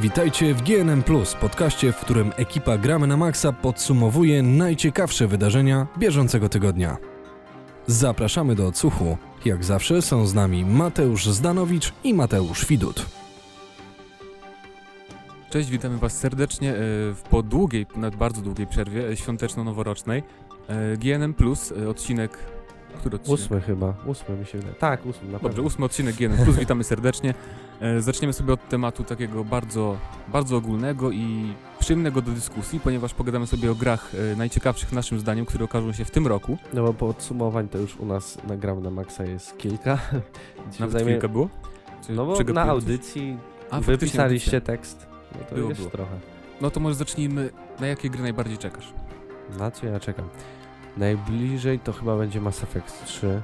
Witajcie w GNM Plus, podcaście, w którym ekipa Gramy na Maxa podsumowuje najciekawsze wydarzenia bieżącego tygodnia. Zapraszamy do odsłuchu. Jak zawsze są z nami Mateusz Zdanowicz i Mateusz Widut. Cześć, witamy Was serdecznie e, w po długiej, nawet bardzo długiej przerwie e, świąteczno-noworocznej. E, GNM Plus, odcinek. Który odcinek? Ósmy chyba, ósmy mi się wydaje. Tak, ósmy, na Dobrze, pewno. ósmy odcinek GNM Plus, witamy serdecznie. E, Zaczniemy sobie od tematu takiego bardzo, bardzo ogólnego i przyjemnego do dyskusji, ponieważ pogadamy sobie o grach e, najciekawszych naszym zdaniem, które okażą się w tym roku. No bo podsumowań to już u nas nagram na maksa jest kilka. Dzisiaj Nawet zajmie- kilka było? Czy No bo na audycji A, wypisaliście audycja. tekst. No to Było, jest było. trochę. No to może zacznijmy, na jakie gry najbardziej czekasz? Na co ja czekam? Najbliżej to chyba będzie Mass Effect 3.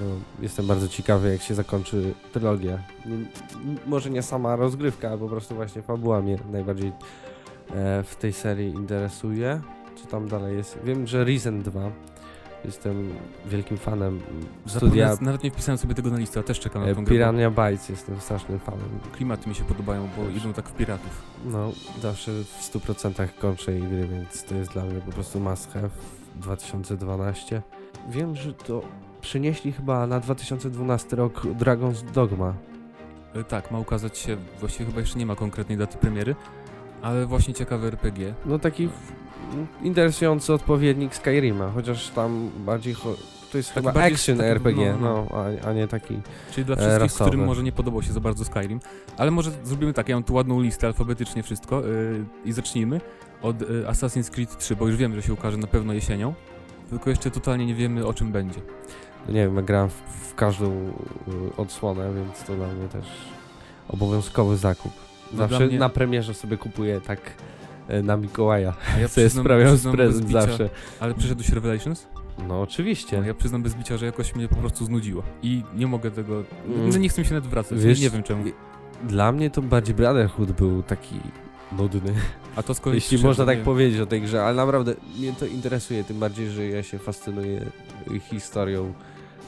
No, jestem bardzo ciekawy, jak się zakończy trylogia. Może nie sama rozgrywka, ale po prostu właśnie fabuła mnie najbardziej e, w tej serii interesuje. Co tam dalej jest? Wiem, że Risen 2. Jestem wielkim fanem studia Nawet nie wpisałem sobie tego na listę, a też czekam na e, tą grę. bo Piranha Bytes. Jestem strasznym fanem. Klimaty mi się podobają, bo idą tak w piratów. No, zawsze w 100% kończę gry, więc to jest dla mnie po prostu must have 2012. Wiem, że to przynieśli chyba na 2012 rok Dragon's Dogma. E, Tak, ma ukazać się, właściwie chyba jeszcze nie ma konkretnej daty premiery, ale właśnie ciekawe RPG. No taki interesujący odpowiednik Skyrima, chociaż tam bardziej to jest Taki chyba action taki- RPG, no, no, a, a nie taki... Czyli dla wszystkich, rasowe. którym może nie podobał się za bardzo Skyrim. Ale może zrobimy tak, ja mam tu ładną listę, alfabetycznie wszystko yy, i zacznijmy od yy, Assassin's Creed 3, bo już wiemy, że się ukaże na pewno jesienią. Tylko jeszcze totalnie nie wiemy o czym będzie. No nie wiem, ja grałem w, w każdą y, odsłonę, więc to dla mnie też obowiązkowy zakup. No Zawsze dla mnie- na premierze sobie kupuję tak e, na Mikołaja. A ja przyznam- bez prezent zawsze. Ale przyszedł już Revelations? No oczywiście. Ja przyznam bez bicia, że jakoś mnie po prostu znudziło. I nie mogę tego... Mm. No nie chcę mi się nawet wracać, Wiesz, nie wiem czemu. Dla mnie to bardziej Brotherhood był taki nudny. A to kolei Jeśli można tak nie- powiedzieć o tej grze, ale naprawdę mnie to interesuje, tym bardziej, że ja się fascynuję historią,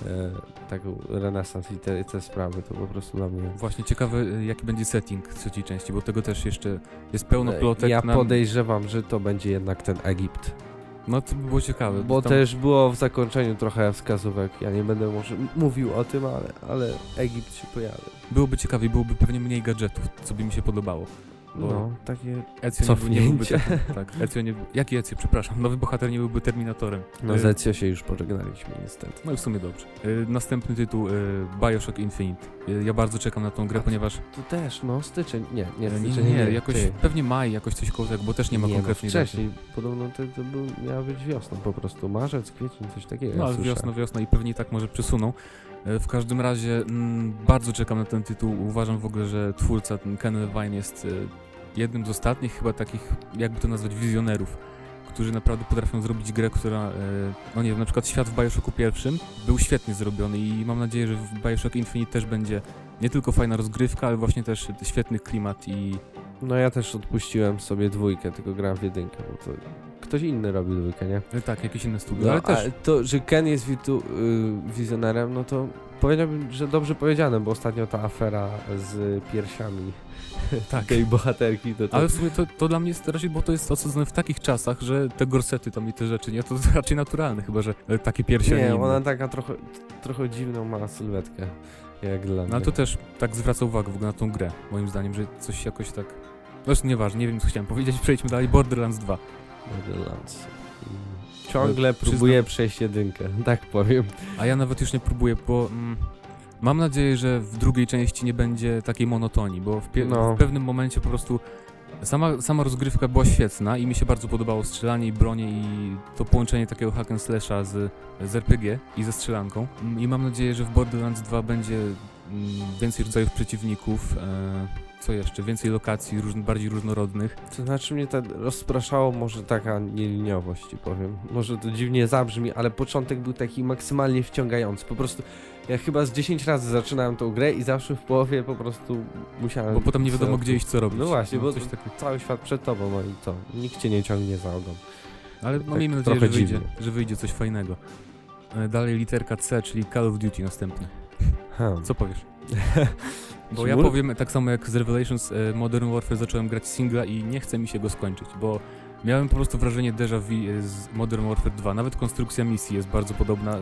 e, taką renesans i te, te sprawy, to po prostu dla mnie... Właśnie ciekawe, y, jaki będzie setting trzeciej części, bo tego też jeszcze jest pełno E, plotek. Ja nam- podejrzewam, że to będzie jednak ten Egipt. No to by było ciekawe. Bo tam- też było w zakończeniu trochę wskazówek. Ja nie będę może mówił o tym, ale, ale Egipt się pojawia. Byłoby ciekawe i byłoby pewnie mniej gadżetów, co by mi się podobało. Bo No, takie. Ezio nie, był- nie byłby Cofnięcie. tak, Ezio nie, jaki Ezio, przepraszam, nowy bohater nie byłby Terminatorem. No, Y, z Ezio się już pożegnaliśmy niestety. No i w sumie dobrze. Y, następny tytuł, y, Bioshock Infinite. Y, ja bardzo czekam na tą grę, A, ponieważ... To też, no, styczeń. Nie, nie, y, nie, styczeń. nie, jakoś ty. pewnie maj, jakoś coś koło tego, bo też nie ma no, konkretnej daty. wcześniej. Podobno to, to był, miała być wiosna po prostu. Marzec, kwiecień, coś takiego. No ja ale słyszałem. wiosna, wiosna i pewnie tak może przesuną. E, W każdym razie mm, bardzo czekam na ten tytuł. Uważam w ogóle, że twórca, ten Ken Levine jest e, jednym z ostatnich chyba takich, jakby to nazwać, wizjonerów, którzy naprawdę potrafią zrobić grę, która, e, no nie wiem, na przykład świat w Bioshocku pierwszym był świetnie zrobiony i mam nadzieję, że w Bioshock Infinite też będzie nie tylko fajna rozgrywka, ale właśnie też świetny klimat i No ja też odpuściłem sobie dwójkę, tylko grałem w jedynkę, bo to ktoś inny robił dwójkę, nie? e, tak, jakieś inne studio, No, ale też to, że Ken jest witu, y, wizjonerem, no to powiedziałbym, że dobrze powiedziane, bo ostatnio ta afera z piersiami Tak. tej bohaterki, to, to Ale w sumie to, to dla mnie jest raczej, bo to jest osadzone w takich czasach, że te gorsety tam i te rzeczy, nie? To raczej naturalne chyba, że e, takie piersi, nie nie, inne. ona taka trochę, trochę dziwną ma sylwetkę, jak dla mnie. No ale to też tak zwraca uwagę w ogóle na tą grę, moim zdaniem, że coś jakoś tak... Zresztą nieważne, nie wiem co chciałem powiedzieć, przejdźmy dalej, Borderlands 2. Borderlands. Ciągle Ale przyznam- próbuję przejść jedynkę, tak powiem. A ja nawet już nie próbuję, bo mm, mam nadzieję, że w drugiej części nie będzie takiej monotonii, bo w, pie- No. w pewnym momencie po prostu sama, sama rozgrywka była świetna i mi się bardzo podobało strzelanie i bronie i to połączenie takiego hack and slasha z, z RPG i ze strzelanką. Mm, I mam nadzieję, że w Borderlands 2 będzie mm, więcej rodzajów przeciwników, e, co jeszcze, więcej lokacji różn- bardziej różnorodnych. To znaczy mnie tak rozpraszało może taka nieliniowość, powiem. Może to dziwnie zabrzmi, ale początek był taki maksymalnie wciągający. Po prostu ja chyba z 10 razy zaczynałem tą grę i zawsze w połowie po prostu musiałem... Bo potem nie wiadomo gdzie iść, co robić. No właśnie, bo coś takiego. cały świat przed tobą, no i to. Nikt cię nie ciągnie za ogon. Ale no, tak miejmy nadzieję, że wyjdzie, dziwnie. że wyjdzie coś fajnego. E, Dalej literka C, czyli Call of Duty następny. Hmm. Co powiesz? Bo ja powiem tak samo jak z Revelations e, Modern Warfare zacząłem grać singla i nie chce mi się go skończyć, bo miałem po prostu wrażenie déjà vu e, z Modern Warfare 2. Nawet konstrukcja misji jest bardzo podobna.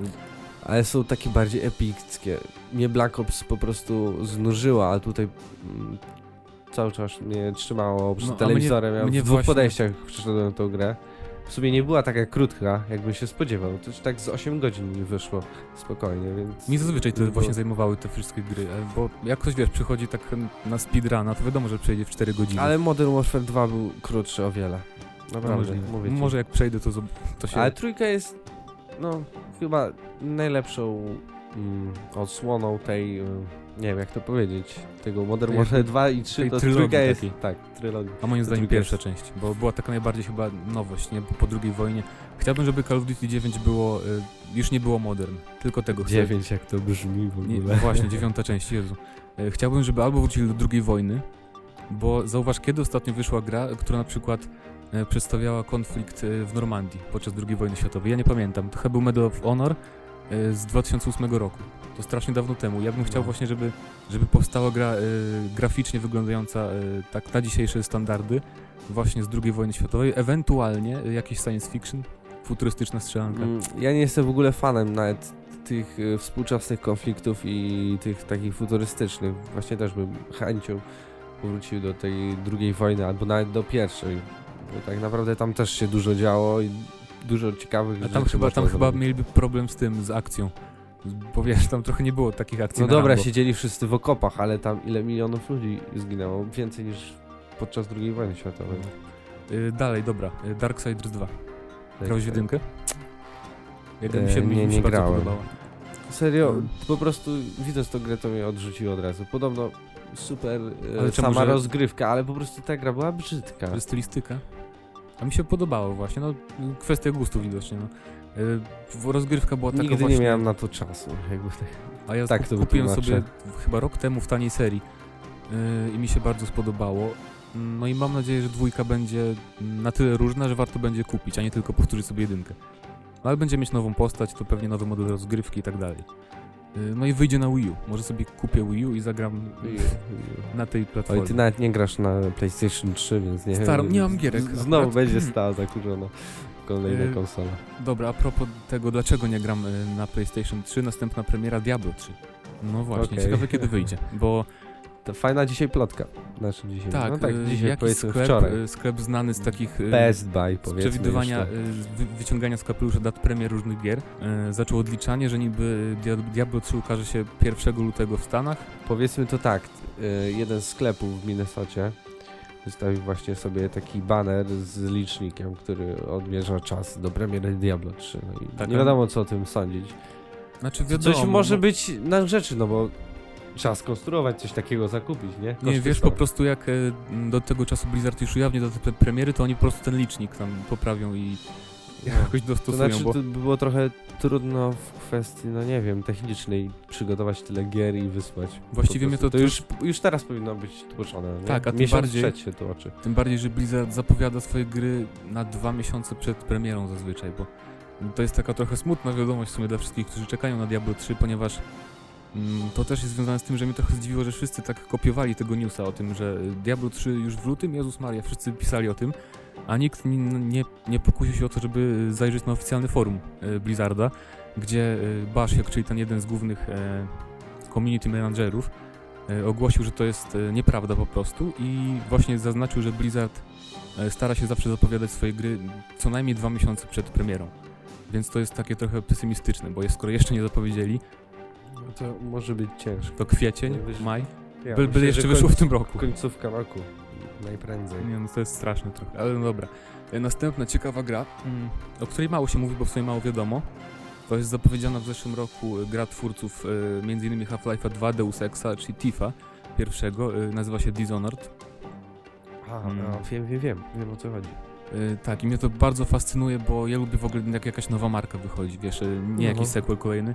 Ale są takie bardziej epickie. Mnie Black Ops po prostu znużyła, a tutaj mm, cały czas mnie trzymało przed No, telewizorem. mnie- ja mnie w dwóch właśnie- podejściach przeszedłem tą grę. W sumie nie była taka krótka, jakbym się spodziewał. To już tak z 8 godzin mi wyszło spokojnie, więc... Mi zazwyczaj było- właśnie zajmowały te wszystkie gry, e, bo jak ktoś wiesz, przychodzi tak na speedruna, to wiadomo, że przejdzie w 4 godziny. Ale Modern Warfare 2 był krótszy o wiele. No Naprawdę, możliwe. mówię ci. Może jak przejdę, to, to się... Ale trójka jest, no, chyba najlepszą mm, odsłoną tej, mm, nie wiem jak to powiedzieć, tego Modern Warfare 2 i 3 tej to trójka jest, takiej. tak, trylogii. A moim zdaniem pierwsza jest- część, bo była taka najbardziej chyba nowość, nie? Po, drugiej wojnie. Chciałbym, żeby Call of Duty 9 było, y, już nie było modern, tylko tego chcę. 9 jak to brzmi w Nie, ogóle. właśnie, dziewiąta część, Jezu. Y, Chciałbym, żeby albo wrócili do drugiej wojny, bo zauważ, kiedy ostatnio wyszła gra, która na przykład y, przedstawiała konflikt w Normandii podczas II wojny światowej. Ja nie pamiętam, to chyba był Medal of Honor z 2008 roku. To strasznie dawno temu. Ja bym chciał No. właśnie, żeby, żeby powstała gra y, graficznie wyglądająca y, tak na dzisiejsze standardy, właśnie z II wojny światowej, ewentualnie jakiś science fiction, futurystyczna strzelanka. Mm, Ja nie jestem w ogóle fanem nawet tych y, współczesnych konfliktów i tych takich futurystycznych. Właśnie też bym chęcią powrócił do tej drugiej wojny, albo nawet do pierwszej. Bo tak naprawdę tam też się dużo działo i dużo ciekawych A rzeczy tam chyba, można tam chyba zrobić. mieliby problem z tym, z akcją. Bo wiesz, tam trochę nie było takich akcji No dobra, siedzieli wszyscy w okopach, ale tam ile milionów ludzi zginęło? Więcej niż podczas II wojny światowej. Y, dalej, dobra. Y, Darksiders 2. Grałeś w Tak, jedynkę? Jeden E, mi się, nie, mi się nie grałem. podobała. Serio, Mm. po prostu widząc tą grę to mnie odrzuciło od razu. Podobno super e, Ale sama że- rozgrywka, ale po prostu ta gra była brzydka. Stylistyka. A mi się podobało właśnie, no kwestia gustu widocznie, no. Y, rozgrywka była taka Nigdy właśnie... nie miałem na to czasu. Jakby tak. A ja tak to kupiłem sobie chyba rok temu w taniej serii yy, i mi się bardzo spodobało. No i mam nadzieję, że dwójka będzie na tyle różna, że warto będzie kupić, a nie tylko powtórzyć sobie jedynkę. No ale będzie mieć nową postać, to pewnie nowy model rozgrywki i tak dalej. Yy, No i wyjdzie na Wii U. Może sobie kupię Wii U i zagram na tej platformie. Oj, ty nawet nie grasz na PlayStation 3, więc nie wiem. nie mam gierek akurat. Znowu będzie stała zakurzona kolejna Yy, konsola. Dobra, a propos tego, dlaczego nie gram y, na PlayStation 3, następna premiera Diablo 3. No właśnie, Okej. ciekawe kiedy wyjdzie, bo To fajna dzisiaj plotka. Znaczy dzisiaj. tak, no tak, y, dzisiaj jakiś sklep, wczoraj. y, sklep znany z takich Best Buy z przewidywania, wy, wyciągania z kapelusza dat premier różnych gier. Y, zaczął odliczanie, że niby Dia- Diablo 3 ukaże się 1 lutego w Stanach. Powiedzmy to tak, jeden z sklepów w Minnesocie wystawił właśnie sobie taki baner z licznikiem, który odmierza czas do premiery Diablo 3. No i Tak, nie wiadomo co o tym sądzić. Znaczy wiadomo, Coś może no, być na rzeczy, no bo trzeba skonstruować coś takiego, zakupić, nie? Nie, Koszty wiesz są. po prostu jak y, do tego czasu Blizzard już ujawni do tej premiery, to oni po prostu ten licznik tam poprawią i jakoś To dostosują, znaczy, bo to by było trochę trudno w kwestii, no nie wiem, technicznej przygotować tyle gier i wysłać. Właściwie mnie to to już, już teraz powinno być tłoczone. Nie? Tak, a tym Miesiąc bardziej- przed się tłoczy. Tym bardziej, że Blizzard zapowiada swoje gry na dwa miesiące przed premierą zazwyczaj, bo to jest taka trochę smutna wiadomość w sumie dla wszystkich, którzy czekają na Diablo 3, ponieważ mm, to też jest związane z tym, że mnie trochę zdziwiło, że wszyscy tak kopiowali tego newsa o tym, że Diablo 3 już w lutym, Jezus Maria, wszyscy pisali o tym, a nikt nie, nie, pokusił się o to, żeby zajrzeć na oficjalny forum e, Blizzarda, gdzie e, Basiak, czyli ten jeden z głównych e, community managerów, ogłosił, że to jest nieprawda po prostu i właśnie zaznaczył, że Blizzard stara się zawsze zapowiadać swoje gry co najmniej dwa miesiące przed premierą. Więc to jest takie trochę pesymistyczne, bo jest, skoro jeszcze nie zapowiedzieli, No to może być ciężko. to kwiecień, maj, Ja by, myślę, by jeszcze wyszło w tym roku. Końcówka roku. Najprędzej. Nie no, to jest straszne trochę, ale no dobra. E, Następna ciekawa gra, mm, o której mało się mówi, bo w sumie mało wiadomo. To jest zapowiedziana w zeszłym roku e, gra twórców e, m.in. Half-Life'a 2, Deus Exa, czyli Tifa pierwszego, nazywa się Dishonored. A, no, wiem, wiem, wiem, wiem o co chodzi. Tak, i mnie to bardzo fascynuje, bo ja lubię w ogóle jak jakaś nowa marka wychodzi, wiesz, nie No. jakiś sequel kolejny.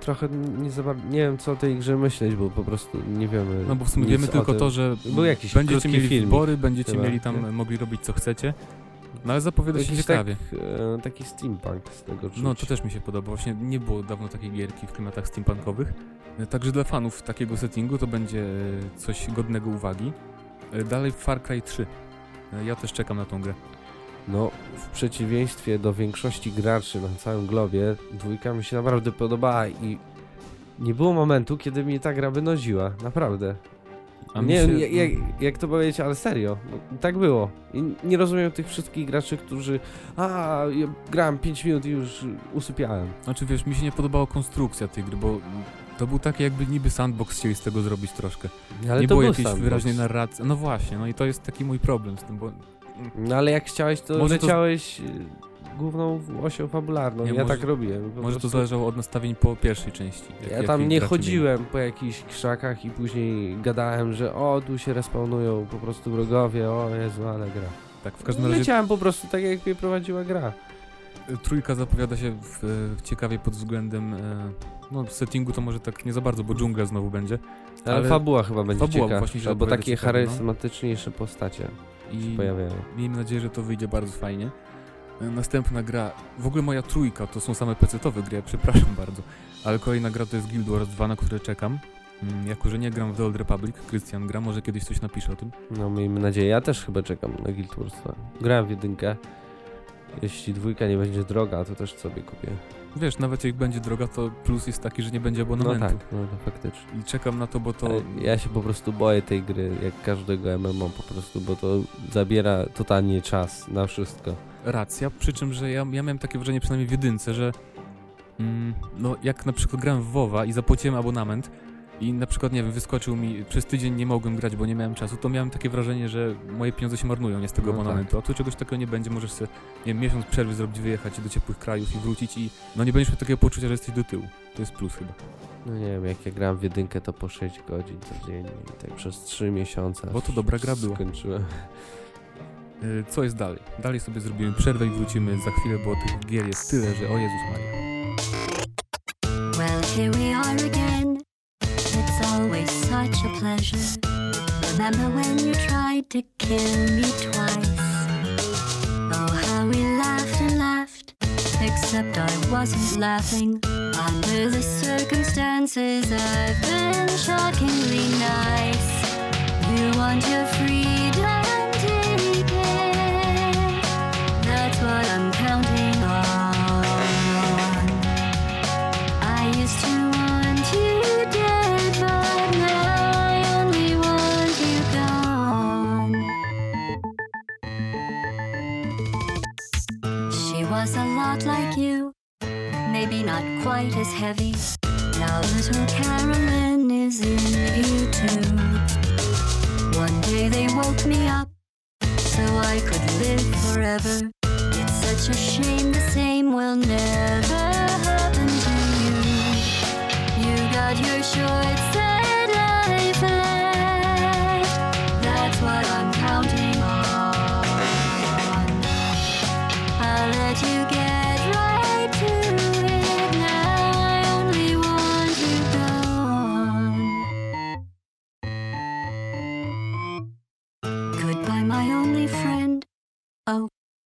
Trochę nie, nie wiem co o tej grze myśleć, bo po prostu nie wiemy. No bo w sumie wiemy tylko to, że Był jakiś będziecie mieli filmik wybory, będziecie chyba, mieli tam, nie? mogli robić co chcecie. No ale zapowiada się Jakiś ciekawie. Tak, e, taki steampunk z tego czuć. No to też mi się podoba. Właśnie nie było dawno takiej gierki w klimatach steampunkowych. E, Także dla fanów takiego settingu to będzie e, coś godnego uwagi. E, Dalej Far Cry 3. E, Ja też czekam na tą grę. No, w przeciwieństwie do większości graczy na całym globie, dwójka mi się naprawdę podobała i nie było momentu, kiedy mnie ta gra wynoziła. Naprawdę. A nie wiem, jak, jak, jak to powiedzieć, ale serio. No, tak było. I nie rozumiem tych wszystkich graczy, którzy a, ja grałem 5 minut i już usypiałem. Znaczy wiesz, mi się nie podobała konstrukcja tej gry, bo to był taki jakby niby sandbox chcieli z tego zrobić troszkę. Ale nie było był jakiejś sandbox. wyraźnej narracji. No właśnie, no i to jest taki mój problem z tym, bo No ale jak chciałeś, to Może to- leciałeś y, główną osią fabularną. Nie, ja może- tak robiłem. Po może to prostu- zależało od nastawień po pierwszej części. jak- Ja tam nie chodziłem po jakichś krzakach i później gadałem, że o, tu się respawnują po prostu wrogowie, o Jezu, ale gra. mieli. Tak, w każdym razie Leciałem po prostu tak, jak mnie prowadziła gra. trójka zapowiada się w, w ciekawie pod względem e, no settingu to może tak nie za bardzo, bo dżungla znowu będzie. Ale, Ale fabuła chyba będzie fabuła ciekawa, właśnie się bo zapowiada takie ciekawie, no. charyzmatyczniejsze postacie I pojawiają. miejmy nadzieję, że to wyjdzie bardzo fajnie. Następna gra, w ogóle moja trójka to są same pecetowe gry, przepraszam bardzo, ale kolejna gra to jest Guild Wars 2, na które czekam. Mm, Jako, że nie gram w The Old Republic, Krystian gra, może kiedyś coś napisze o tym. No miejmy nadzieję, ja też chyba czekam na Guild Wars 2. Grałem w jedynkę. Jeśli dwójka nie będzie droga, to też sobie kupię. Wiesz, nawet jak będzie droga, to plus jest taki, że nie będzie No abonamentu. tak, no to faktycznie. I czekam na to, bo to... Ja się po prostu boję tej gry, jak każdego MMO po prostu, bo to zabiera totalnie czas na wszystko. racja, przy czym, że ja, ja miałem takie wrażenie przynajmniej w jedynce, że mm, no jak na przykład grałem w WoWa i zapłaciłem abonament i na przykład, nie wiem, wyskoczył mi, przez tydzień nie mogłem grać, bo nie miałem czasu, to miałem takie wrażenie, że moje pieniądze się marnują nie z tego No tak. abonamentu, a tu czegoś takiego nie będzie, możesz sobie, nie wiem, miesiąc przerwy zrobić, wyjechać do ciepłych krajów i wrócić i no nie będziesz miał takiego poczucia, że jesteś do tyłu. To jest plus chyba. No nie wiem, jak ja grałem w jedynkę, to po 6 godzin co dzień i tak przez 3 miesiące. Bo to dobra gra była. Skończyłem. Yy, Co jest dalej? Dalej sobie zrobimy przerwę i wrócimy za chwilę, bo tych gier jest tyle, że o Jezus Maria. Well, pleasure. Remember when you tried to kill me twice? Oh, how we laughed and laughed. Except I wasn't laughing. Under the circumstances, I've been shockingly nice. You want your freedom, not quite as heavy. Now little Carolyn is in here too. One day they woke me up so I could live forever. It's such a shame the same will never happen to you. You got your short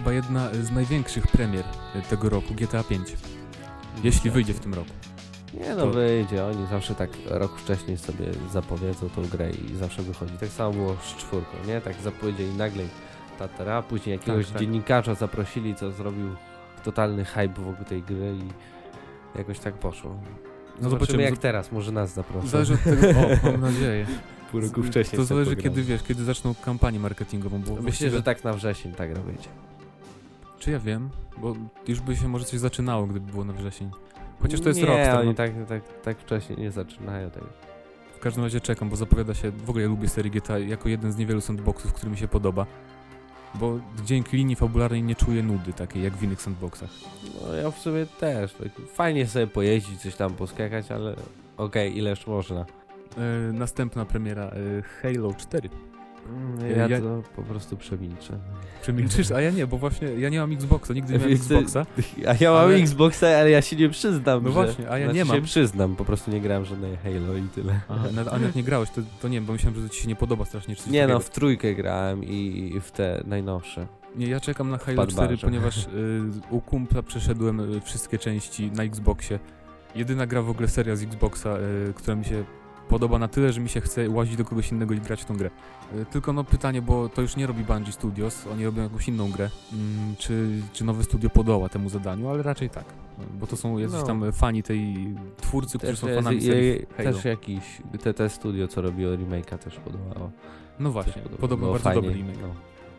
Chyba jedna z największych premier tego roku, GTA 5. Jeśli wyjdzie w tym roku. Nie no, To- wyjdzie. Oni zawsze tak rok wcześniej sobie zapowiedzą tą grę i zawsze wychodzi. Tak samo było z czwórką, nie? Tak zapowiedzieli nagle tatara, później jakiegoś Tak, tak. dziennikarza zaprosili, co zrobił totalny hype wokół tej gry i jakoś tak poszło. Zobaczymy, zobaczymy, jak teraz, może nas zaproszą. Zależy od tego, o, mam nadzieję. pół roku wcześniej. To zależy kiedy, wiesz, kiedy zaczną kampanię marketingową, bo Myślę, właściwie, że tak na wrzesień ta gra wyjdzie. Czy ja wiem, bo już by się może coś zaczynało, gdyby było na wrzesień. Chociaż to jest nie, Rockstar, oni no. tak, tak, tak wcześniej nie zaczynają tego. W każdym razie czekam, bo zapowiada się, w ogóle ja lubię serię GTA jako jeden z niewielu sandboxów, który mi się podoba. bo dzięki linii fabularnej nie czuję nudy takiej jak w innych sandboxach. No ja w sumie też. Tak, fajnie sobie pojeździć, coś tam poskakać, ale okej, ileż można. E, następna premiera e, Halo 4. Ja, Ja- ja to po prostu przemilczę. Przemilczysz, a ja nie, bo właśnie ja nie mam Xboxa, nigdy nie miałem co, Xboxa. A ja mam Ale- Xboxa, ale ja się nie przyznam, No właśnie, a ja znaczy nie się mam. przyznam, po prostu nie grałem żadnej Halo i tyle. Aha, a nawet nie grałeś, to, to nie wiem, bo myślałem, że to ci się nie podoba strasznie. Czy coś Nie no, w trójkę grałem i, i w te najnowsze. Nie, ja czekam na Halo Wpadł 4, bardzo. ponieważ y, u kumpla przeszedłem y, wszystkie części na Xboxie. Jedyna gra w ogóle seria z Xboxa, y, która mi się podoba na tyle, że mi się chce łazić do kogoś innego i grać w tą grę. Y, tylko no pytanie, bo to już nie robi Bungie Studios, oni robią jakąś inną grę. Mm, czy, czy nowe studio podoła temu zadaniu, ale raczej tak. Y, Bo to są jacyś No. tam fani tej twórcy, którzy są fanami serii Halo. też jakiś, te, te studio, co robiło remake'a też podobało. No właśnie, Też podobno Było bardzo fajnie, dobry remake.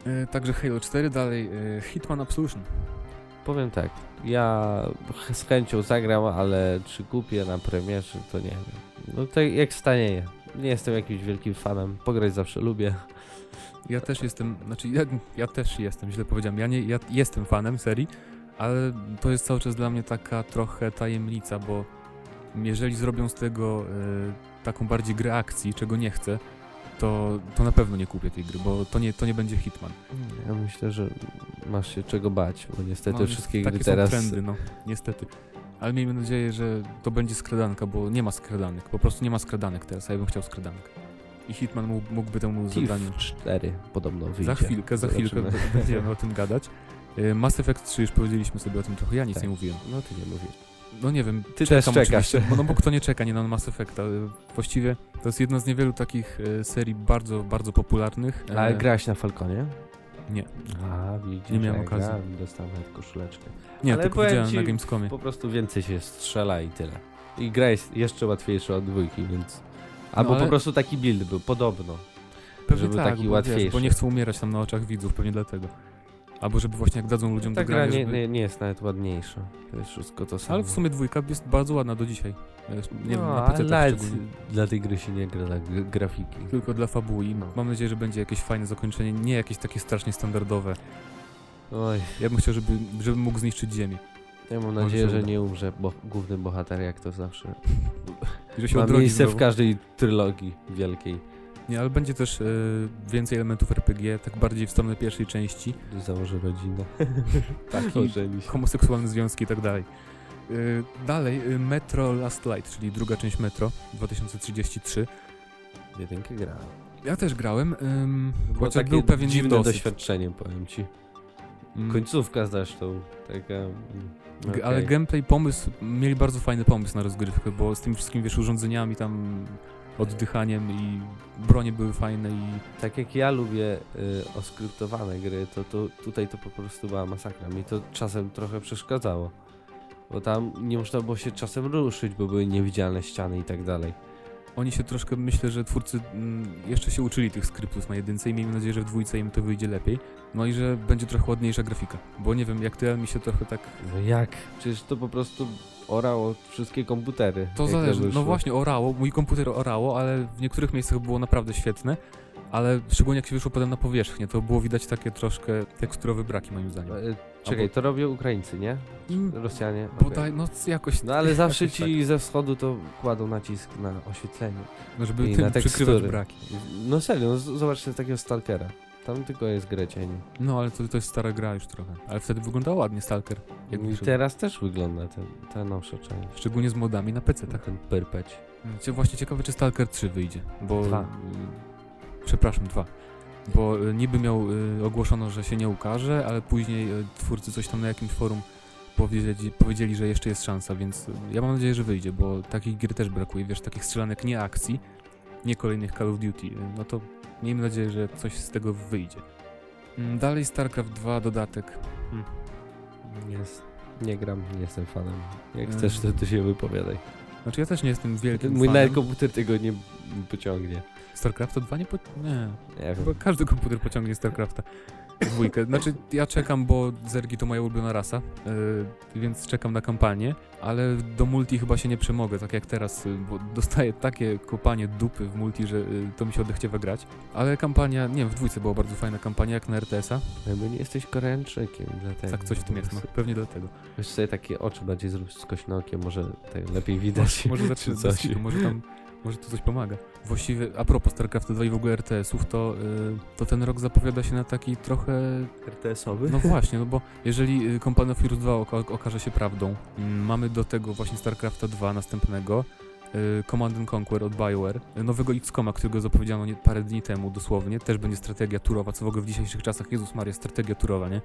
No. Y, Także Halo 4, dalej y, Hitman Absolution. Powiem tak, ja z chęcią zagram, ale czy kupię na premierze, to nie wiem. No tak jak stanieje. Nie jestem jakimś wielkim fanem, pograć zawsze lubię. Ja też jestem, znaczy ja, ja też jestem, źle powiedziałem, ja, nie, ja jestem fanem serii, ale to jest cały czas dla mnie taka trochę tajemnica, bo jeżeli zrobią z tego e, taką bardziej grę akcji, czego nie chcę, to, to na pewno nie kupię tej gry, bo to nie, to nie będzie Hitman. Ja myślę, że masz się czego bać, bo niestety No, wszystkie takie gry są teraz... trendy, no, niestety. Ale miejmy nadzieję, że to będzie skradanka, bo nie ma skradanek, po prostu nie ma skradanek teraz, a ja bym chciał skradanek. I Hitman mógł, mógłby temu zadaniu Thief 4 podobno wyjdzie. Za chwilkę, za chwilkę Zobaczymy. będziemy o tym gadać. Y, Mass Effect 3 już powiedzieliśmy sobie o tym trochę, ja nic Tak. nie mówiłem. No ty nie mówisz. No nie wiem, Ty czekam też czekasz. oczywiście, bo, no bo kto nie czeka, nie na Mass Effecta. Y, Właściwie to jest jedna z niewielu takich y, serii bardzo, bardzo popularnych. Ale E, grałeś na Falconie? Nie, A, widzisz, Nie miałem ja okazji. grałem, dostałem nawet koszuleczkę. nie, Ale tylko widziałem ci, na Gamescomie. Po prostu więcej się strzela i tyle. I gra jest jeszcze łatwiejsza od dwójki, więc... Albo ale- po prostu taki build był, podobno. Pewnie żeby tak, taki bo, wiesz, łatwiejszy. bo nie chcą umierać tam na oczach widzów, pewnie dlatego. Albo żeby właśnie jak dadzą ludziom Ta do gra grania, nie, żeby... nie, nie jest nawet ładniejsza. To jest wszystko to samo. Ale w sumie dwójka jest bardzo ładna do dzisiaj. Nie wiem, no, na ale PC nawet dla tej gry się nie gra dla grafiki. Tylko dla fabuły No. mam nadzieję, że będzie jakieś fajne zakończenie, nie jakieś takie strasznie standardowe. Oj, Ja bym chciał, żeby, żeby mógł zniszczyć ziemię. ja mam nadzieję, że nie umrze bo główny bohater, jak to zawsze. Że się Ma miejsce znowu. w każdej trylogii wielkiej. Nie, ale będzie też e, więcej elementów RPG, tak bardziej w stronę pierwszej części. Założę rodzinę. Ożeni się. homoseksualne związki i tak dalej. E, dalej, e, Metro Last Light, czyli druga część Metro 2033. Jedynkę grałem. Ja też grałem, ym, Było chociaż był pewien dziwne niedosyt. doświadczenie, powiem ci. Mm, Końcówka zresztą, taka... mm, G- Ale gameplay, pomysł, mieli bardzo fajny pomysł na rozgrywkę, bo z tymi wszystkimi, wiesz, urządzeniami tam, oddychaniem i bronie były fajne i Tak jak ja lubię y, oskryptowane gry, to, to tutaj to po prostu była masakra. Mi to czasem trochę przeszkadzało. Bo tam nie można było się czasem ruszyć, bo były niewidzialne ściany i tak dalej. oni się troszkę, myślę, że twórcy mm, jeszcze się uczyli tych skryptów na jedynce i miejmy nadzieję, że w dwójce im to wyjdzie lepiej. No i że będzie trochę ładniejsza grafika, bo nie wiem, jak ty, ale mi się trochę tak... No jak? Przecież to po prostu orało wszystkie komputery. To zależy, no właśnie orało, mój komputer orało, ale w niektórych miejscach było naprawdę świetne, ale szczególnie jak się wyszło potem na powierzchnię, to było widać takie troszkę teksturowe braki moim zdaniem. E, Czekaj, to robią Ukraińcy, nie? Mm, Rosjanie? Bodaj, no jakoś... No ale zawsze jakoś tak. ci ze wschodu to kładą nacisk na oświetlenie. No, żeby i tym na tekstury. braki. No serio, no zobaczcie takiego Stalkera. Tam tylko jest cieni. No ale to, to jest stara gra już trochę. Ale wtedy wyglądał ładnie Stalker. Jak I teraz też wygląda ten, ta nowsza część. Szczególnie z modami na PC, tak? Ten pyrpeć. Cie- Właśnie ciekawe, czy Stalker 3 wyjdzie, bo... Dwa. Przepraszam, dwa. Bo y, niby miał, y, ogłoszono, że się nie ukaże, ale później y, twórcy coś tam na jakimś forum powiedzieli, powiedzieli, że jeszcze jest szansa, więc ja mam nadzieję, że wyjdzie, bo takich gier też brakuje, wiesz, takich strzelanek nie akcji, nie kolejnych Call of Duty, no to miejmy nadzieję, że coś z tego wyjdzie. Mm, Dalej StarCraft 2 dodatek. Jest. Nie gram, nie jestem fanem. Jak Mm. chcesz, to, to się wypowiadaj. Znaczy ja też nie jestem wielkim Mój fanem. nawet komputer tego nie pociągnie. StarCrafta 2 nie po... Nie, Nie chyba każdy komputer pociągnie StarCrafta. Dwójkę. Znaczy, ja czekam, bo Zergi to moja ulubiona rasa, yy, więc czekam na kampanię, ale do multi chyba się nie przemogę, tak jak teraz, yy, bo dostaję takie kopanie dupy w multi, że yy, to mi się odechciewa grać. Ale kampania, nie wiem, w dwójce była bardzo fajna kampania, jak na RTS-a. Jakby nie jesteś Koreańczykiem, dlatego. Tak, coś w tym jest, no, pewnie dlatego. Weź sobie takie oczy bardziej zrób z kośnokiem, może tak lepiej widać. Może czy zacznę coś. coś. Może tam, może to coś pomaga. Właściwie, a propos StarCraft 2 i w ogóle RTS-ów, to, yy, to ten rok zapowiada się na taki trochę RTS-owy? No właśnie, no bo jeżeli y, Company of Heroes 2 oka okaże się prawdą, mm, mamy do tego właśnie StarCrafta 2 następnego, y, Command and Conquer od BioWare, y, nowego XCOMa, którego zapowiedziano nie, parę dni temu dosłownie, też będzie strategia turowa, co w ogóle w dzisiejszych czasach, Jezus Maria, strategia turowa, nie?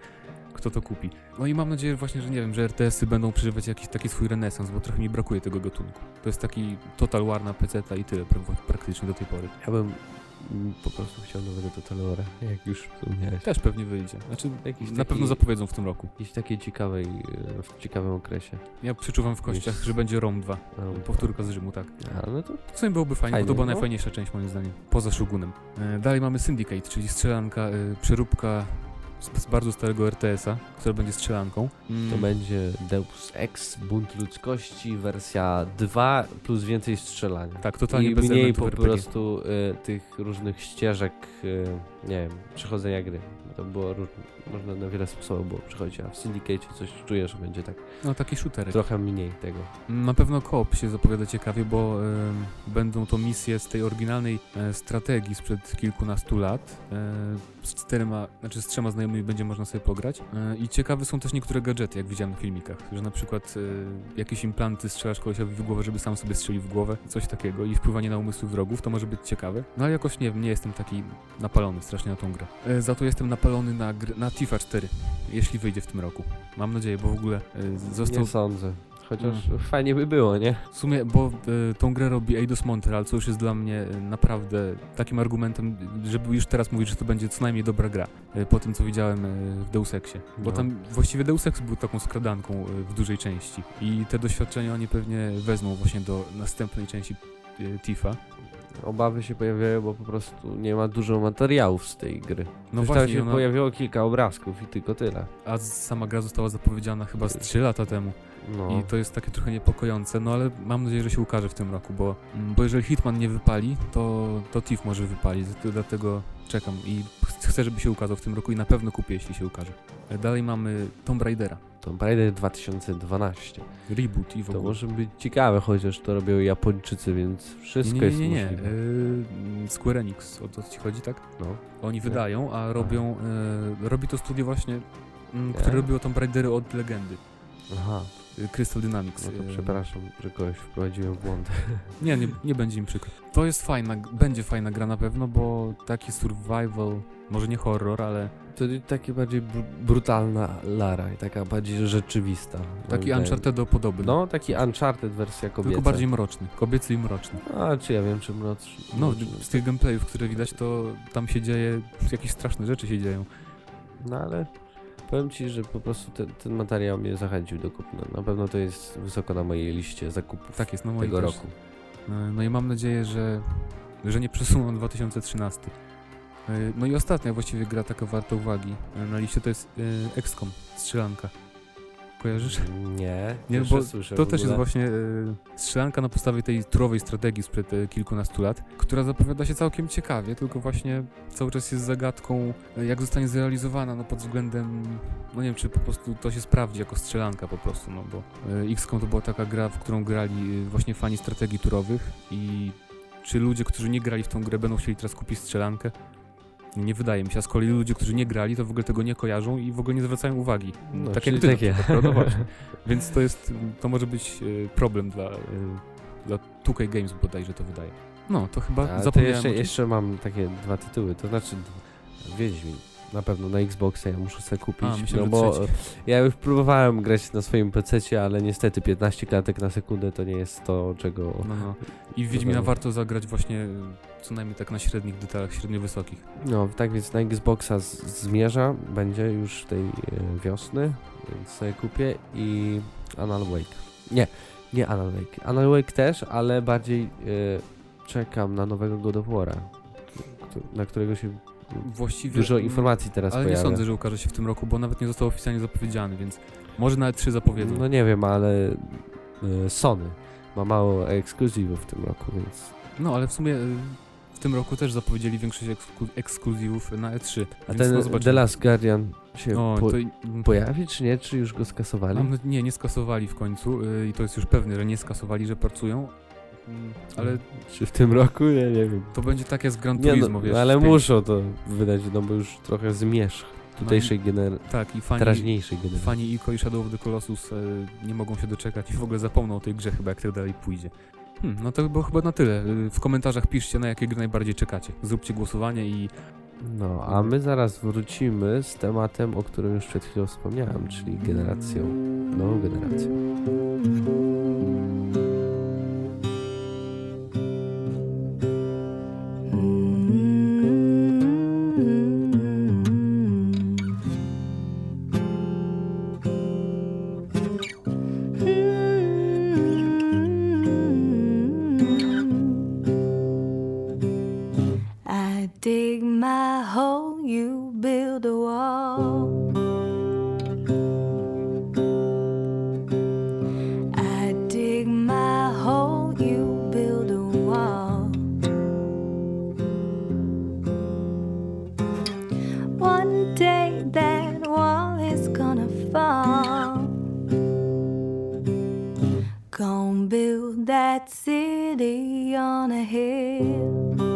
Kto to kupi? No i mam nadzieję właśnie, że nie wiem, że RTS-y będą przeżywać jakiś taki swój renesans, bo trochę mi brakuje tego gatunku. To jest taki Total War na PC i tyle pra- praktycznie do tej pory. Ja bym po prostu chciał nowego Total War, jak już wspomniałeś. Też pewnie wyjdzie. Znaczy, Jakiś na taki- pewno zapowiedzą w tym roku. Jakiejś takiej ciekawej, e, w ciekawym okresie. Ja przeczuwam w kościach, że będzie Rome 2. No, Powtórka z Rzymu, tak. A, no to W sumie byłoby fajnie, Fajnie, bo to była no. najfajniejsza część moim zdaniem, poza Shogunem. E, dalej mamy Syndicate, czyli strzelanka, e, przeróbka z, z bardzo starego RTS-a, która będzie strzelanką. Mm, To będzie Deus Ex, Bunt Ludzkości, wersja 2 plus więcej strzelania. Tak, totalnie I bez mniej po RPG. prostu y, tych różnych ścieżek, y, nie wiem, przechodzenia gry. To było różne, można na wiele sposobów było przechodzić, a w Syndicate coś czuję, że będzie tak No taki shooterek. trochę mniej tego. Na pewno koop się zapowiada ciekawie, bo em, będą to misje z tej oryginalnej e, strategii sprzed kilkunastu lat. E, z czterema, znaczy z trzema znajomymi będzie można sobie pograć. E, I ciekawe są też niektóre gadżety, jak widziałem w filmikach, że na przykład jakieś implanty strzelasz kolesiowi w głowę, żeby sam sobie strzelił w głowę, coś takiego i wpływanie na umysły wrogów, to może być ciekawe. No ale jakoś nie wiem, nie jestem taki napalony strasznie na tą grę. E, za to jestem napalony na, na Tifa 4, jeśli wyjdzie w tym roku. Mam nadzieję, bo w ogóle e, został Nie sądzę. Chociaż Mm. fajnie by było, nie? w sumie, bo y, tą grę robi Eidos Montreal, co już jest dla mnie y, naprawdę takim argumentem, żeby już teraz mówić, że to będzie co najmniej dobra gra, y, po tym co widziałem w Deus Exie. Bo No. tam właściwie Deus Ex był taką skradanką w dużej części i te doświadczenia oni pewnie wezmą właśnie do następnej części Tifa. Obawy się pojawiają, bo po prostu nie ma dużo materiałów z tej gry. No tam właśnie, się ona, pojawiło kilka obrazków i tylko tyle. a sama gra została zapowiedziana chyba z 3 lata temu. No. I to jest takie trochę niepokojące, no ale mam nadzieję, że się ukaże w tym roku, bo, mm, bo jeżeli Hitman nie wypali, to, to Thief może wypalić, dlatego czekam i ch- chcę, żeby się ukazał w tym roku i na pewno kupię, jeśli się ukaże. E, Dalej mamy Tomb Raidera, Tomb Raider 2012. reboot i w To ogóle. może być ciekawe, chociaż to robią Japończycy, więc wszystko nie, nie, nie, nie, jest nie. możliwe. E, Square Enix, o to ci chodzi, tak? No. Oni wydają, a robią, e, robi to studio właśnie, mm, które robiło Tomb Raidery od legendy, Aha, Crystal Dynamics. no to przepraszam, że kogoś wprowadziłem w błąd. Nie, nie, nie będzie mi przykro. To jest fajna, będzie fajna gra na pewno, bo taki survival, może nie horror, ale To takie bardziej br brutalna Lara i taka bardziej rzeczywista. taki. Uncharted podobny. No, taki Uncharted wersja kobieca. tylko bardziej mroczny, kobiecy i mroczny. A, czy ja wiem, mroczny. No, mroczny. z tych gameplayów, które widać, to tam się dzieje, jakieś straszne rzeczy się dzieją. No, ale powiem ci, że po prostu ten, ten materiał mnie zachęcił do kupna. Na pewno to jest wysoko na mojej liście zakupów Tak jest, no moi tego też. roku. E, No i mam nadzieję, że, że nie przesuną 2013. E, No i ostatnia właściwie gra taka warta uwagi e, na liście to jest e, XCOM, strzelanka. Kojarzysz? Nie, Nie, bo słyszę To też jest właśnie e, strzelanka na podstawie tej turowej strategii sprzed e, kilkunastu lat, która zapowiada się całkiem ciekawie, tylko właśnie cały czas jest zagadką, e, jak zostanie zrealizowana, no pod względem, no nie wiem, czy po prostu to się sprawdzi jako strzelanka po prostu, no bo e, XCOM to była taka gra, w którą grali właśnie fani strategii turowych i czy ludzie, którzy nie grali w tą grę, będą chcieli teraz kupić strzelankę? Nie wydaje mi się, a z kolei ludzie, którzy nie grali, to w ogóle tego nie kojarzą i w ogóle nie zwracają uwagi. No, tak jak ty. takie. przykład, No właśnie. Więc to jest, to może być e, problem dla, e, dla 2K Games bodajże to wydaje. No, to chyba A zapomniałem jeszcze, jeszcze mam takie dwa tytuły, to znaczy Wiedźmin. Na pewno na Xboxa ja muszę sobie kupić, A, myślę, no bo trzeci. ja już próbowałem grać na swoim PC, ale niestety 15 klatek na sekundę to nie jest to, czego... No, no. I w Wiedźmina warto zagrać właśnie co najmniej tak na średnich detalach, średnio wysokich. No, tak więc na Xboxa z- zmierza, będzie już tej e, wiosny, więc sobie kupię i Anal Wake. Nie, nie Anal Wake. Anal Wake też, ale bardziej e, czekam na nowego God of War'a, na którego się Właściwie... dużo informacji teraz Ale nie pojawia. sądzę, że ukaże się w tym roku, bo nawet nie został oficjalnie zapowiedziany, więc może nawet trzy zapowiedzą. No nie wiem, ale y, Sony ma mało ekskluzywów w tym roku, więc... No, ale w sumie w tym roku też zapowiedzieli większość eksklu- ekskluzywów na E3. A no ten zobaczymy. The Last Guardian się O, po, to, pojawi, czy nie? Czy już go skasowali? Nie, nie skasowali w końcu y, i to jest już pewne, że nie skasowali, że pracują. Mm, Ale Czy w tym roku? Ja nie wiem. to będzie tak jak z Gran Nie, Turismo, no, wiesz. ale w tej- muszą to wydać, no bo już trochę zmierzch tutejszej gener... Tak, i fani, teraźniejszej generacji. fani Ico i Shadow of the Colossus y, nie mogą się doczekać i w ogóle zapomną o tej grze chyba, jak tak dalej pójdzie. Hmm, no to by było chyba na tyle. Y, W komentarzach piszcie, na jakie gry najbardziej czekacie. Zróbcie głosowanie i No, a my zaraz wrócimy z tematem, o którym już przed chwilą wspomniałem, czyli generacją, nową generacją. Gonna build that city on a hill.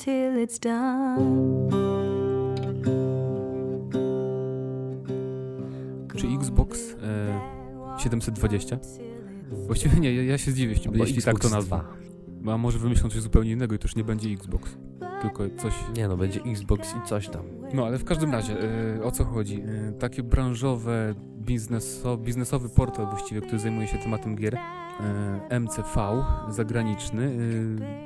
Until it's done. Czy Xbox e, 720? Właściwie nie, ja, ja się zdziwię, jeśli, jeśli tak to. 2. A może wymyślą coś zupełnie innego i to już nie będzie Xbox. Tylko coś. Nie no, będzie Xbox i coś tam. No ale w każdym razie, e, o co chodzi? E, takie branżowe, bizneso, biznesowy portal właściwie, który zajmuje się tematem gier, MCV zagraniczny,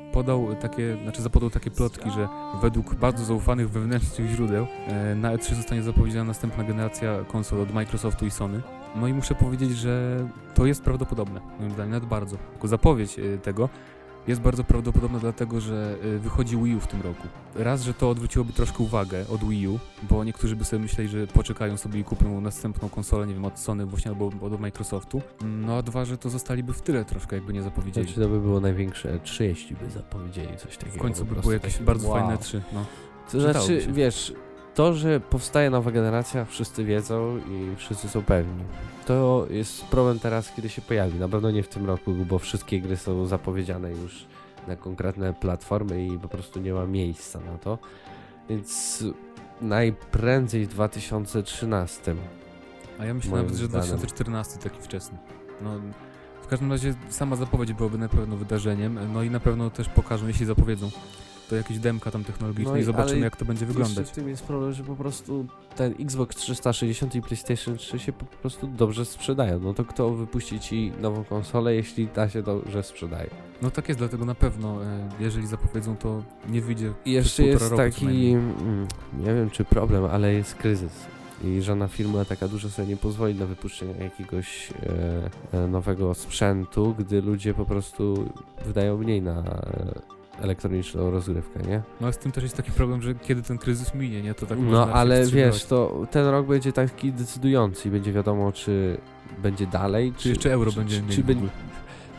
e, podał takie, znaczy zapodał takie plotki, że według bardzo zaufanych wewnętrznych źródeł e, na E3 zostanie zapowiedziana następna generacja konsol od Microsoftu i Sony. No i muszę powiedzieć, że to jest prawdopodobne, moim zdaniem, nawet bardzo. Tylko zapowiedź e, tego jest bardzo prawdopodobna dlatego, że y, wychodzi Wii U w tym roku. Raz, że to odwróciłoby troszkę uwagę od Wii U, bo niektórzy by sobie myśleli, że poczekają sobie i kupią następną konsolę, nie wiem, od Sony właśnie albo od Microsoftu. No a dwa, że to zostaliby w tyle troszkę, jakby nie zapowiedzieli. Znaczy to by było największe E3, jeśli by zapowiedzieli coś takiego. W końcu by było jakieś bardzo wow. fajne 3, no. To znaczy, wiesz, to, że powstaje nowa generacja, wszyscy wiedzą i wszyscy są pewni. To jest problem teraz, kiedy się pojawi. Na pewno nie w tym roku, bo wszystkie gry są zapowiedziane już na konkretne platformy i po prostu nie ma miejsca na to. Więc najprędzej w 2013. A ja myślę nawet, że zdaniem. 2014 taki wczesny. No, w każdym razie sama zapowiedź byłaby na pewno wydarzeniem, no i na pewno też pokażą, jeśli zapowiedzą, to jakieś demka tam technologiczne No i i- zobaczymy, jak to będzie wyglądać. w tym jest problem, że po prostu ten Xbox 360 i PlayStation 3 się po prostu dobrze sprzedają. No to kto wypuści ci nową konsolę, jeśli ta się dobrze sprzedaje? No tak jest, dlatego na pewno, e, jeżeli zapowiedzą, to nie wyjdzie I jeszcze jest taki, mm, nie wiem czy problem, ale jest kryzys. I żadna firma taka duża sobie nie pozwoli na wypuszczenie jakiegoś e, e, nowego sprzętu, gdy ludzie po prostu wydają mniej na e, elektroniczną rozgrywkę, nie? No ale z tym też jest taki problem, że kiedy ten kryzys minie, nie? To tak no ale wiesz, to ten rok będzie taki decydujący i będzie wiadomo, czy będzie dalej, Czy jeszcze euro czy, będzie czy, czy,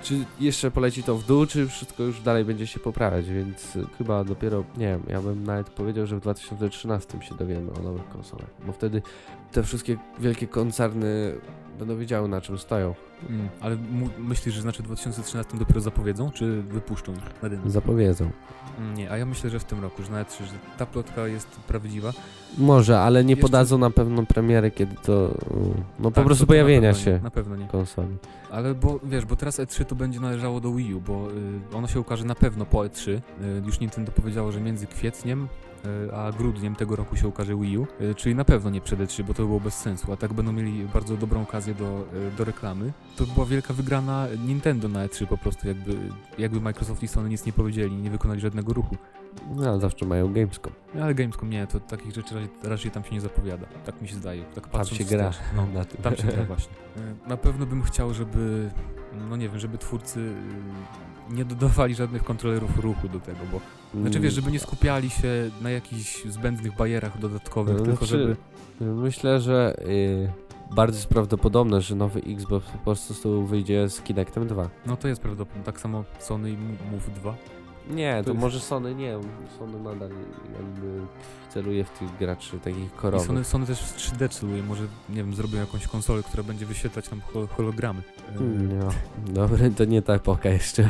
czy jeszcze poleci to w dół, czy wszystko już dalej będzie się poprawiać, więc chyba dopiero, nie wiem, ja bym nawet powiedział, że w 2013 się dowiemy o nowych konsolach, bo wtedy te wszystkie wielkie koncerny będą wiedziały na czym stoją. Mm, ale myślisz, że znaczy w 2013 dopiero zapowiedzą, czy wypuszczą na rynek? Zapowiedzą. Mm, Nie, a ja myślę, że w tym roku, że nawet że ta plotka jest prawdziwa. Może, ale nie Jeszcze- podadzą na pewną premierę, kiedy to, no po Tak, prostu to- to na pojawienia pewno nie, się Na pewno nie. konsoli. Ale bo wiesz, bo teraz E3 to będzie należało do Wii U, bo y, ono się ukaże na pewno po E3. Y, już Nintendo powiedziało, że między kwietniem a grudniem tego roku się ukaże Wii U, y, czyli na pewno nie przed E3, bo to by było bez sensu, a tak będą mieli bardzo dobrą okazję do, y, do reklamy. To była wielka wygrana Nintendo na E3 po prostu, jakby, jakby Microsoft i Sony nic nie powiedzieli, nie wykonali żadnego ruchu. No, ale zawsze mają Gamescom. Ale Gamescom nie, to takich rzeczy raczej, raczej tam się nie zapowiada, tak mi się zdaje. Tak Tam się gra. No, na tym. tam się gra właśnie. E, Na pewno bym chciał, żeby, no nie wiem, żeby twórcy nie dodawali żadnych kontrolerów ruchu do tego, bo, znaczy wiesz, żeby nie skupiali się na jakichś zbędnych barierach dodatkowych, No, tylko znaczy- żeby... Myślę, że y, bardzo jest prawdopodobne, że nowy Xbox po prostu wyjdzie z Kinectem 2. No to jest prawdopodobne, tak samo Sony i Mo- Move 2. Nie, to, jest- może Sony nie, Sony nadal jakby celuje w tych graczy takich I korowych. Sony, Sony też w 3D celuje, może, nie wiem, zrobią jakąś konsolę, która będzie wyświetlać tam hol- hologramy. E, Mm, No, dobry, to nie ta epoka jeszcze.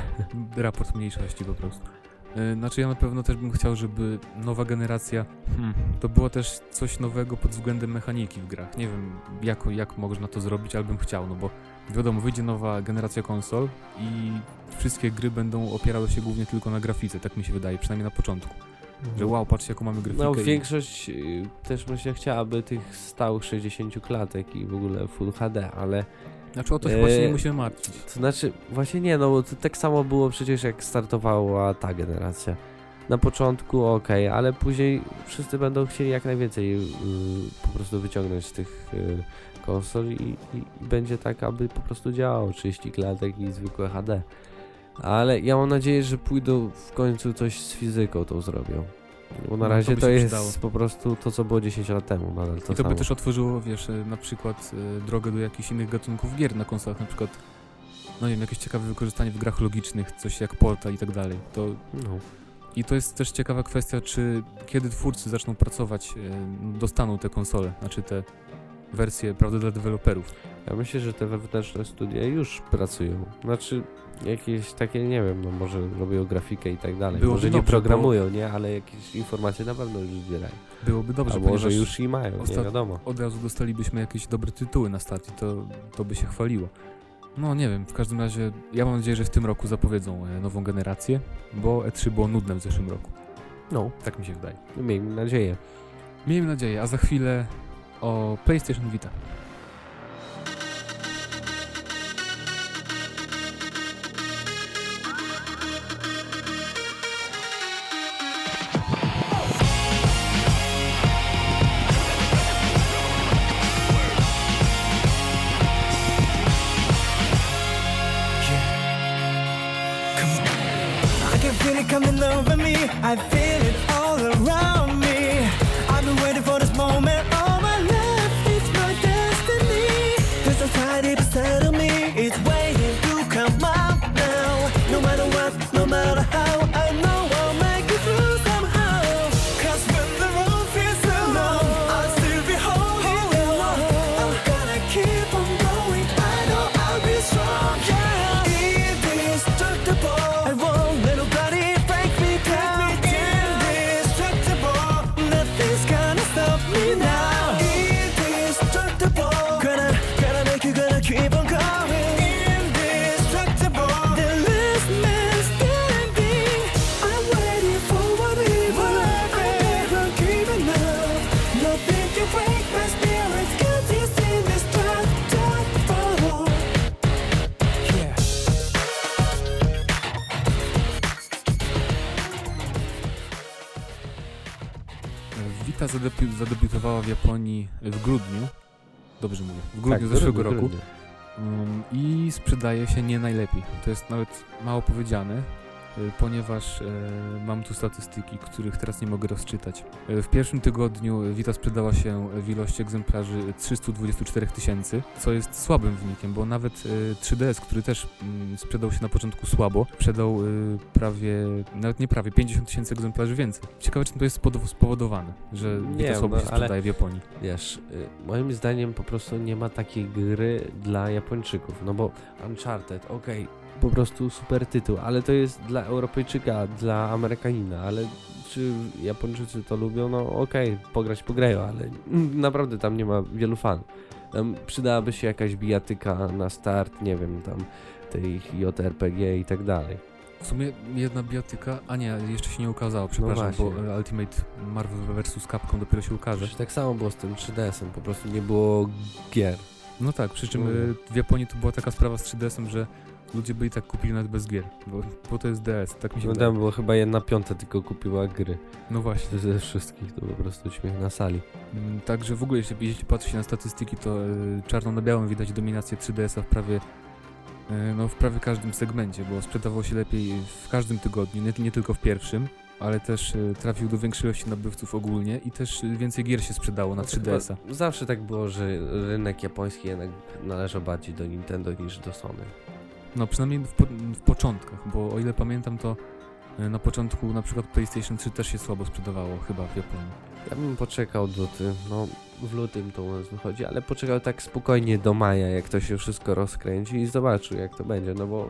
raport mniejszości po prostu. E, Znaczy ja na pewno też bym chciał, żeby nowa generacja hmm, to było też coś nowego pod względem mechaniki w grach. Nie wiem jak, jak można to zrobić, ale bym chciał, no bo wiadomo, wyjdzie nowa generacja konsol i wszystkie gry będą opierały się głównie tylko na grafice, tak mi się wydaje, przynajmniej na początku. Że wow, patrzcie jaką mamy grafikę. No i- większość y, też myślę chciałaby tych stałych 60 klatek i w ogóle Full HD, ale Znaczy o to się właśnie nie Eee, musimy martwić. to znaczy właśnie nie, no bo to tak samo było przecież jak startowała ta generacja. Na początku ok, ale później wszyscy będą chcieli jak najwięcej y, po prostu wyciągnąć z tych y, konsol i, i, i będzie tak, aby po prostu działało 30 klatek i zwykłe HD. Ale ja mam nadzieję, że pójdą w końcu coś z fizyką tą zrobią. Bo na No, to razie by to, się jest przydało. po prostu to, co było 10 lat temu, nadal to I to samo. by też otworzyło, wiesz, e, na przykład e, drogę do jakichś innych gatunków gier na konsolach, na przykład no nie wiem, jakieś ciekawe wykorzystanie w grach logicznych, coś jak Portal i tak dalej. To No. I to jest też ciekawa kwestia, czy kiedy twórcy zaczną pracować, e, dostaną te konsole, znaczy te wersje, prawda, dla deweloperów. Ja myślę, że te wewnętrzne studia już pracują. Znaczy, jakieś takie, nie wiem, no może robią grafikę i tak dalej. Byłoby może nie dobrze, programują, nie? Ale jakieś informacje na pewno już zbierają. Byłoby dobrze, A może już i mają, nie ostat- wiadomo. od razu dostalibyśmy jakieś dobre tytuły na start i to, to by się chwaliło. No nie wiem, w każdym razie ja mam nadzieję, że w tym roku zapowiedzą e, nową generację, bo E3 było nudne w zeszłym roku. No, Tak mi się wydaje. miejmy nadzieję. Miejmy nadzieję, a za chwilę o PlayStation Vita. W Japonii w grudniu. Dobrze mówię, w grudniu Tak, zeszłego grudniu, roku. grudniu. Um, I sprzedaje się nie najlepiej. To jest nawet mało powiedziane. Y, ponieważ e, mam tu statystyki, których teraz nie mogę rozczytać. E, W pierwszym tygodniu Vita sprzedała się w ilości egzemplarzy 324 tysięcy, co jest słabym wynikiem, bo nawet e, 3DS, który też mm, sprzedał się na początku słabo, sprzedał prawie, nawet nie prawie, 50 tysięcy egzemplarzy więcej. Ciekawe, czym to jest spowodowane, że Nie Vita wiem, słabo no, się sprzedaje w Japonii. Wiesz, y, moim zdaniem po prostu nie ma takiej gry dla Japończyków, no bo Uncharted, okej, po prostu super tytuł, ale to jest dla Europejczyka, dla Amerykanina, ale czy Japończycy to lubią? No okej, pograć pograją, ale naprawdę tam nie ma wielu fanów. Tam przydałaby się jakaś bijatyka na start, nie wiem, tam tej JRPG i tak dalej. W sumie jedna biotyka, a nie, jeszcze się nie ukazała, przepraszam, bo właśnie. e, Ultimate Marvel vs. Capcom dopiero się ukaże. Przecież tak samo było z tym 3DS-em, po prostu nie było gier. No tak, przy czym No. e, w Japonii to była taka sprawa z 3DS-em, że ludzie by i tak kupili nawet bez gier, bo, bo to jest DS, tak mi się No wydaje. było chyba jedna piąta tylko kupiła gry. No właśnie. Ze wszystkich to po prostu śmiech na sali. Mm, Także w ogóle, jeśli, jeśli patrzy się na statystyki, to e, czarno na białym widać dominację 3DS-a w prawie, e, no, w prawie każdym segmencie, bo sprzedawał się lepiej w każdym tygodniu, nie, nie tylko w pierwszym, ale też e, trafił do większej ilości nabywców ogólnie i też więcej gier się sprzedało na No to 3DS-a. chyba Zawsze tak było, że rynek japoński jednak należał bardziej do Nintendo niż do Sony. No przynajmniej w, po, w początkach, bo o ile pamiętam to e, na początku na przykład PlayStation 3 też się słabo sprzedawało chyba w Japonii. Ja bym poczekał do ty, no w lutym to u nas wychodzi, ale poczekał tak spokojnie do maja, jak to się wszystko rozkręci i zobaczył jak to będzie, no bo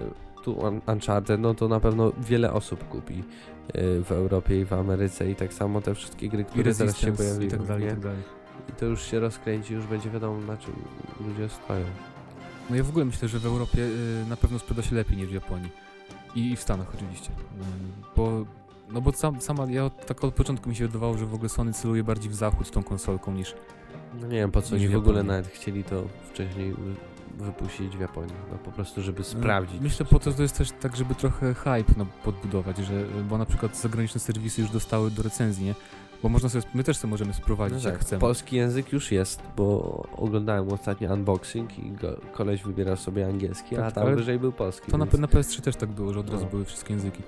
y, tu Un- Uncharted, no to na pewno wiele osób kupi y, w Europie i w Ameryce i tak samo te wszystkie gry, które teraz się pojawiły. i tak dalej, i tak dalej. I to już się rozkręci, już będzie wiadomo na czym ludzie stoją. No ja w ogóle myślę, że w Europie y, na pewno sprzeda się lepiej niż w Japonii. I, i w Stanach oczywiście. Y, bo, no bo sam, sama, ja od, tak od początku mi się wydawało, że w ogóle Sony celuje bardziej w zachód z tą konsolką niż... No nie wiem po co oni w w ogóle nawet chcieli to wcześniej wy- wypuścić w Japonii. No po prostu, żeby sprawdzić. Myślę po to, że to jest też tak, żeby trochę hype no, podbudować, że, bo na przykład zagraniczne serwisy już dostały do recenzji, nie? Bo można sobie, my też sobie możemy sprowadzić No jak tak, chcemy. polski język już jest, bo oglądałem ostatnio unboxing i go, koleś wybierał sobie angielski, a Tak, tam ale wyżej był polski. To na, więc- na PS3 też tak było, że od razu No. były wszystkie języki.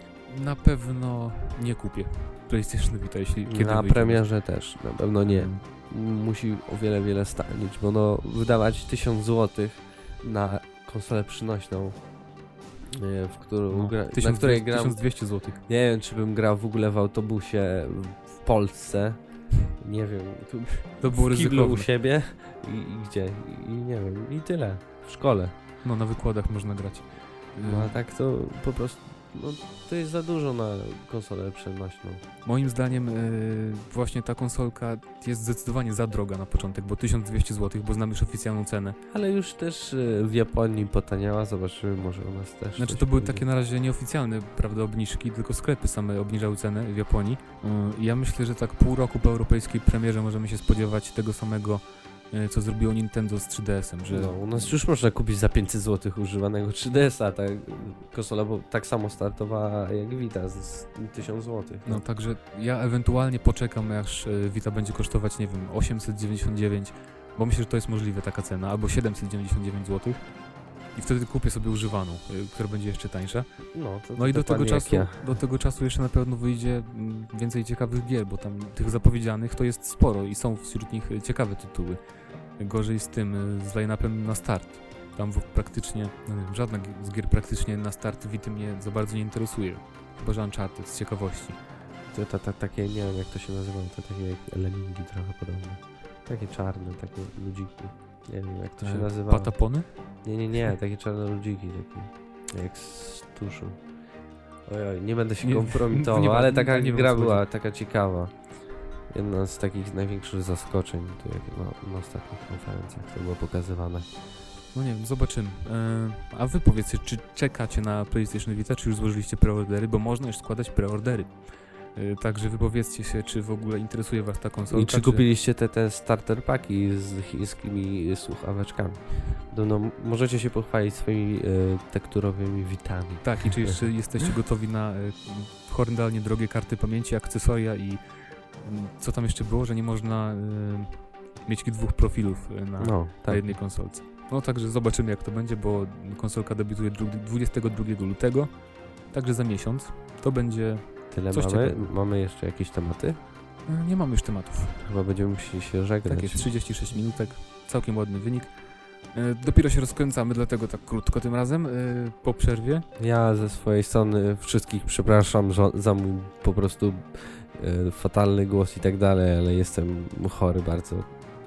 Na pewno nie kupię PlayStation Vita, jeśli kiedy na wyjdzie. premierze też, na pewno nie. Mm. Musi o wiele, wiele stanieć, bo no wydawać 1000 zł na konsolę przynośną, nie, w którą No, gra, na 1200 której gram 1200 zł. Nie wiem, czy bym grał w ogóle w autobusie Polsce. Nie wiem, tu To było kiblu u ryzykowne. siebie i, i gdzie? I, nie wiem, i tyle. W szkole. No na wykładach można grać. No a tak to po prostu, no to jest za dużo na konsolę przenośną. Moim zdaniem y, właśnie ta konsolka jest zdecydowanie za droga na początek, bo 1200 zł, bo znam już oficjalną cenę. Ale już też y, w Japonii potaniała, zobaczymy, może u nas też. Znaczy to były będzie. takie na razie nieoficjalne, prawda, obniżki, tylko sklepy same obniżały cenę w Japonii. Y, Ja myślę, że tak pół roku po europejskiej premierze możemy się spodziewać tego samego, co zrobiło Nintendo z 3DS-em, że No, u nas już można kupić za 500 zł używanego 3DS-a, ta konsola bo tak samo startowała jak Vita z 1000 zł. No także ja ewentualnie poczekam, aż e, Vita będzie kosztować, nie wiem, 899, bo myślę, że to jest możliwe taka cena, albo 799 zł. I wtedy kupię sobie używaną, e, która będzie jeszcze tańsza. no, to No i do tego, czasu, ja. do tego czasu jeszcze na pewno wyjdzie mm, więcej ciekawych gier, bo tam tych zapowiedzianych to jest sporo i są wśród nich e, ciekawe tytuły. Gorzej z tym, e, z line-upem na start. Tam praktycznie, no nie wiem, żadna z gier praktycznie na start Vity mnie za bardzo nie interesuje. Chyba, że Uncharted z ciekawości. To, to, to, takie, nie wiem jak to się nazywa, to takie jak lemingi trochę podobne. Takie czarne, takie ludziki. Nie wiem jak to się E, nazywa. Patapony? Nie, nie, nie, takie czarne ludziki, takie jak z tuszu. Ojoj, nie będę się Nie- kompromitował, nie ma- ale nie- taka nie gra była taka ciekawa. Jedna z takich największych zaskoczeń, tu jak na, na ostatnich konferencjach to było pokazywane. No nie wiem, zobaczymy. E, a wy powiedzcie, czy czekacie na PlayStation Vita, czy już złożyliście preordery, bo można już składać preordery. E, także wypowiedzcie się, czy w ogóle interesuje was ta konsolka. I czy kupiliście te, te starter paki z chińskimi słuchaweczkami? No, no, możecie się pochwalić swoimi e, tekturowymi witami. Tak, i czy jeszcze jesteście gotowi na e, horrendalnie drogie karty pamięci, akcesoria i mm, co tam jeszcze było, że nie można e, mieć dwóch profilów e, na, No, na tak. jednej konsolce. No także zobaczymy jak to będzie, bo konsolka debiutuje dru- 22 lutego. Także za miesiąc to będzie... Tyle Coś mamy. ciekawego. Mamy jeszcze jakieś tematy? e, Nie mam już tematów. Chyba będziemy musieli się żegnać. Takie 36 minutek, całkiem ładny wynik. E, Dopiero się rozkręcamy, dlatego tak krótko tym razem, e, po przerwie. Ja ze swojej strony wszystkich przepraszam za, mój po prostu e, fatalny głos i tak dalej, ale jestem chory bardzo.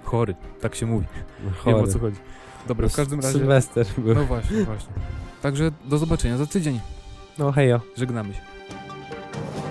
Chory, tak się mówi. Chory. Wiem o co chodzi. Dobra, w No, każdym razie... Sylwester był. No właśnie, właśnie. Także do zobaczenia za tydzień. No hejo. Żegnamy się. you